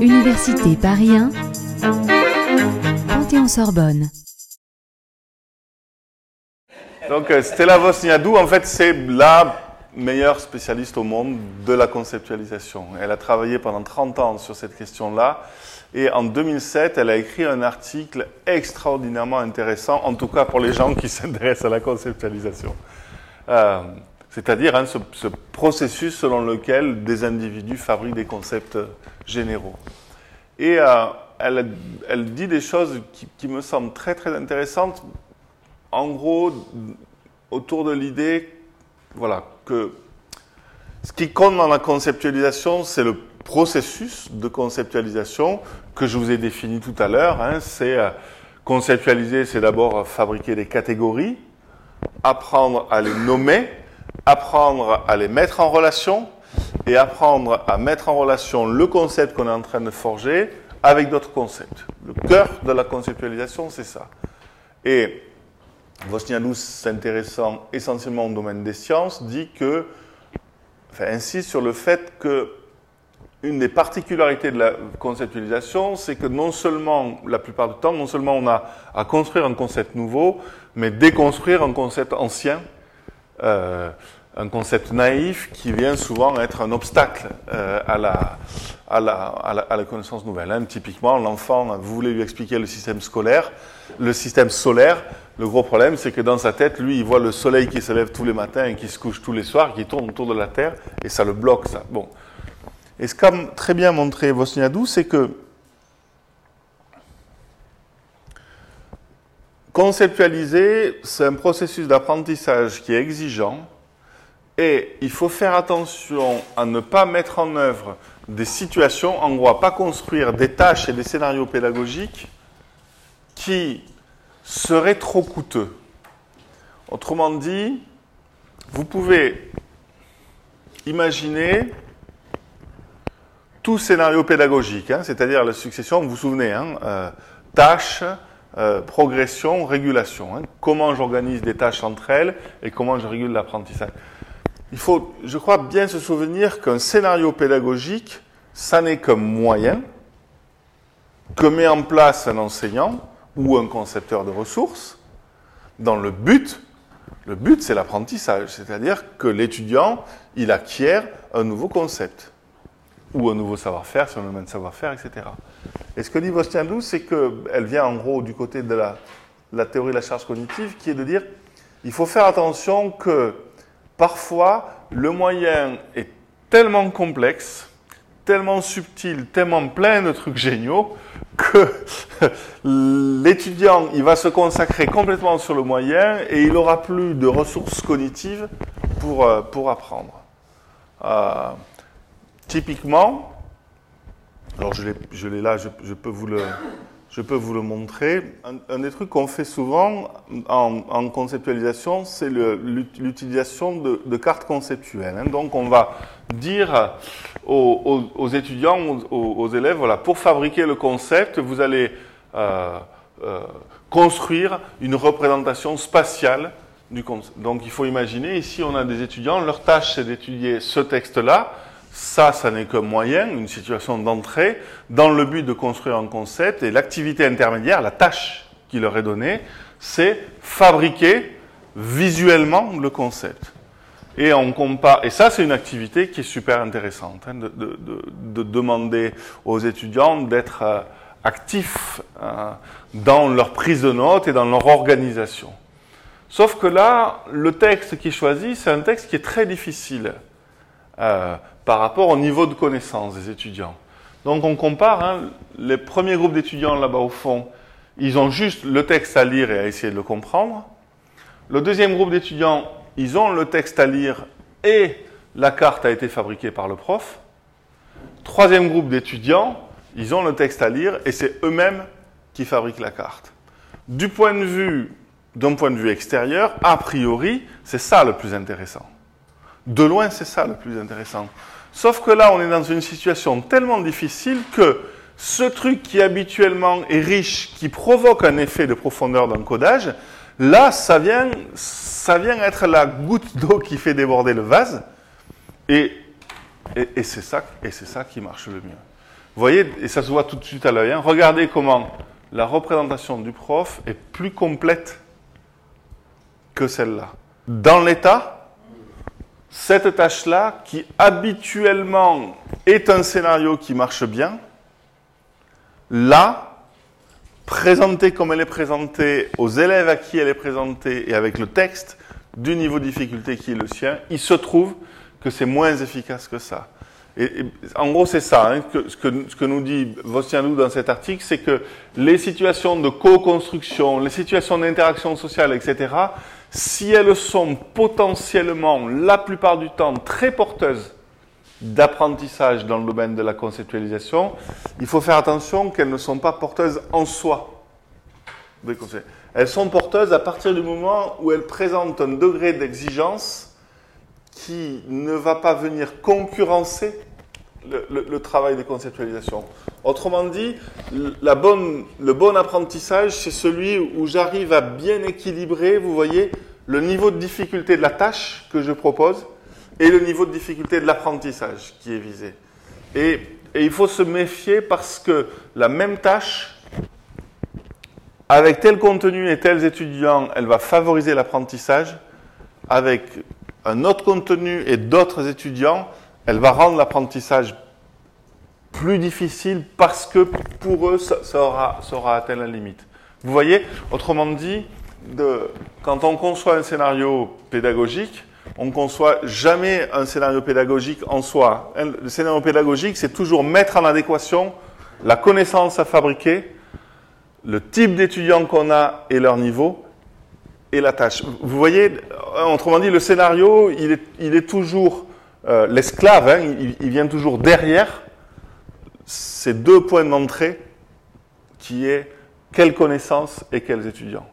Université Paris 1, Panthéon-Sorbonne. Donc euh, Stella Vosniadou, en fait, c'est la meilleure spécialiste au monde de la conceptualisation. Elle a travaillé pendant 30 ans sur cette question-là. Et en 2007, elle a écrit un article extraordinairement intéressant, en tout cas pour les gens qui s'intéressent à la conceptualisation. Euh, c'est-à-dire hein, ce, ce, processus selon lequel des individus fabriquent des concepts généraux. Et euh, elle, dit des choses qui, qui, me semblent très très intéressantes. En gros, autour de l'idée, voilà, que ce qui compte dans la conceptualisation, c'est le processus de conceptualisation que je vous ai défini tout à l'heure. Hein, c'est euh, conceptualiser, c'est d'abord fabriquer des catégories, apprendre à les nommer, apprendre à les mettre en relation et apprendre à mettre en relation le concept qu'on est en train de forger avec d'autres concepts. Le cœur de la conceptualisation, c'est ça. Et Vosnianous, s'intéressant essentiellement au domaine des sciences, dit que, enfin, insiste sur le fait que une des particularités de la conceptualisation, c'est que non seulement, la plupart du temps, non seulement on a à construire un concept nouveau, mais déconstruire un concept ancien, euh, un concept naïf qui vient souvent être un obstacle euh, à, la, à, la, à, la, connaissance nouvelle. Hein. Typiquement, l'enfant, vous voulez lui expliquer le système scolaire, le système solaire. Le gros problème, c'est que dans sa tête, lui, il voit le soleil qui se lève tous les matins et qui se couche tous les soirs, qui tourne autour de la Terre, et ça le bloque, ça. Bon. Et ce qu'a très bien montré Vosniadou, c'est que conceptualiser, c'est un processus d'apprentissage qui est exigeant, et il faut faire attention à ne pas mettre en œuvre des situations, en gros, pas construire des tâches et des scénarios pédagogiques qui seraient trop coûteux. Autrement dit, vous pouvez imaginer tout scénario pédagogique, hein, c'est-à-dire la succession, vous vous souvenez, hein, euh, tâches, euh, progression, régulation. Hein, comment j'organise des tâches entre elles et comment je régule l'apprentissage. Il faut, je crois, bien se souvenir qu'un scénario pédagogique, ça n'est qu'un moyen que met en place un enseignant ou un concepteur de ressources dans le but, le but c'est l'apprentissage, c'est-à-dire que l'étudiant, il acquiert un nouveau concept ou un nouveau savoir-faire, sur le de savoir-faire, etc. Et ce que dit Vostiandou, c'est qu'elle vient en gros du côté de la, la théorie de la charge cognitive, qui est de dire il faut faire attention que parfois le moyen est tellement complexe, tellement subtil, tellement plein de trucs géniaux, que l'étudiant, il va se consacrer complètement sur le moyen et il n'aura plus de ressources cognitives pour, euh, apprendre. Euh, typiquement, alors je l'ai là, je, peux vous le, je peux vous le montrer. Un, des trucs qu'on fait souvent en, conceptualisation, c'est l'utilisation de, cartes conceptuelles. Hein. Donc on va dire aux, étudiants, aux, aux, élèves, voilà, pour fabriquer le concept, vous allez euh, euh, construire une représentation spatiale du concept. Donc il faut imaginer, ici on a des étudiants, leur tâche c'est d'étudier ce texte-là, ça, ça n'est qu'un moyen, une situation d'entrée, dans le but de construire un concept. Et l'activité intermédiaire, la tâche qui leur est donnée, c'est fabriquer visuellement le concept. Et on compare, et ça c'est une activité qui est super intéressante, hein, de, de, de, de, demander aux étudiants d'être euh, actifs euh, dans leur prise de notes et dans leur organisation. Sauf que là, le texte qui est c'est un texte qui est très difficile. Euh, par rapport au niveau de connaissance des étudiants. Donc on compare, hein, les premiers groupes d'étudiants là-bas au fond, ils ont juste le texte à lire et à essayer de le comprendre. Le deuxième groupe d'étudiants, ils ont le texte à lire et la carte a été fabriquée par le prof. Troisième groupe d'étudiants, ils ont le texte à lire et c'est eux-mêmes qui fabriquent la carte. Du point de vue, d'un point de vue extérieur, a priori, c'est ça le plus intéressant. De loin, c'est ça le plus intéressant. Sauf que là, on est dans une situation tellement difficile que ce truc qui habituellement est riche, qui provoque un effet de profondeur d'encodage, là, ça vient, ça vient être la goutte d'eau qui fait déborder le vase. Et c'est ça, ça qui marche le mieux. Vous voyez, et ça se voit tout de suite à l'œil, hein. regardez comment la représentation du prof est plus complète que celle-là. Dans l'état, cette tâche-là, qui habituellement est un scénario qui marche bien, là, présentée comme elle est présentée aux élèves à qui elle est présentée et avec le texte du niveau de difficulté qui est le sien, il se trouve que c'est moins efficace que ça. En gros, c'est ça. Hein, ce, que, ce, que, nous dit Vostianou dans cet article, c'est que les situations de co-construction, les situations d'interaction sociale, etc., si elles sont potentiellement, la plupart du temps, très porteuses d'apprentissage dans le domaine de la conceptualisation, il faut faire attention qu'elles ne sont pas porteuses en soi. Elles sont porteuses à partir du moment où elles présentent un degré d'exigence qui ne va pas venir concurrencer le, travail de conceptualisation. Autrement dit, le bon apprentissage, c'est celui où j'arrive à bien équilibrer, vous voyez, le niveau de difficulté de la tâche que je propose et le niveau de difficulté de l'apprentissage qui est visé. Et, et, il faut se méfier parce que la même tâche, avec tel contenu et tels étudiants, elle va favoriser l'apprentissage. Avec un autre contenu et d'autres étudiants, elle va rendre l'apprentissage plus difficile parce que pour eux, ça, aura, atteint la limite. Vous voyez, autrement dit, quand on conçoit un scénario pédagogique, on ne conçoit jamais un scénario pédagogique en soi. Le scénario pédagogique, c'est toujours mettre en adéquation la connaissance à fabriquer, le type d'étudiants qu'on a et leur niveau, et la tâche. Vous voyez, autrement dit, le scénario, il est, il est toujours euh, l'esclave, hein, il, vient toujours derrière ces deux points d'entrée qui est quelle connaissance et quels étudiants.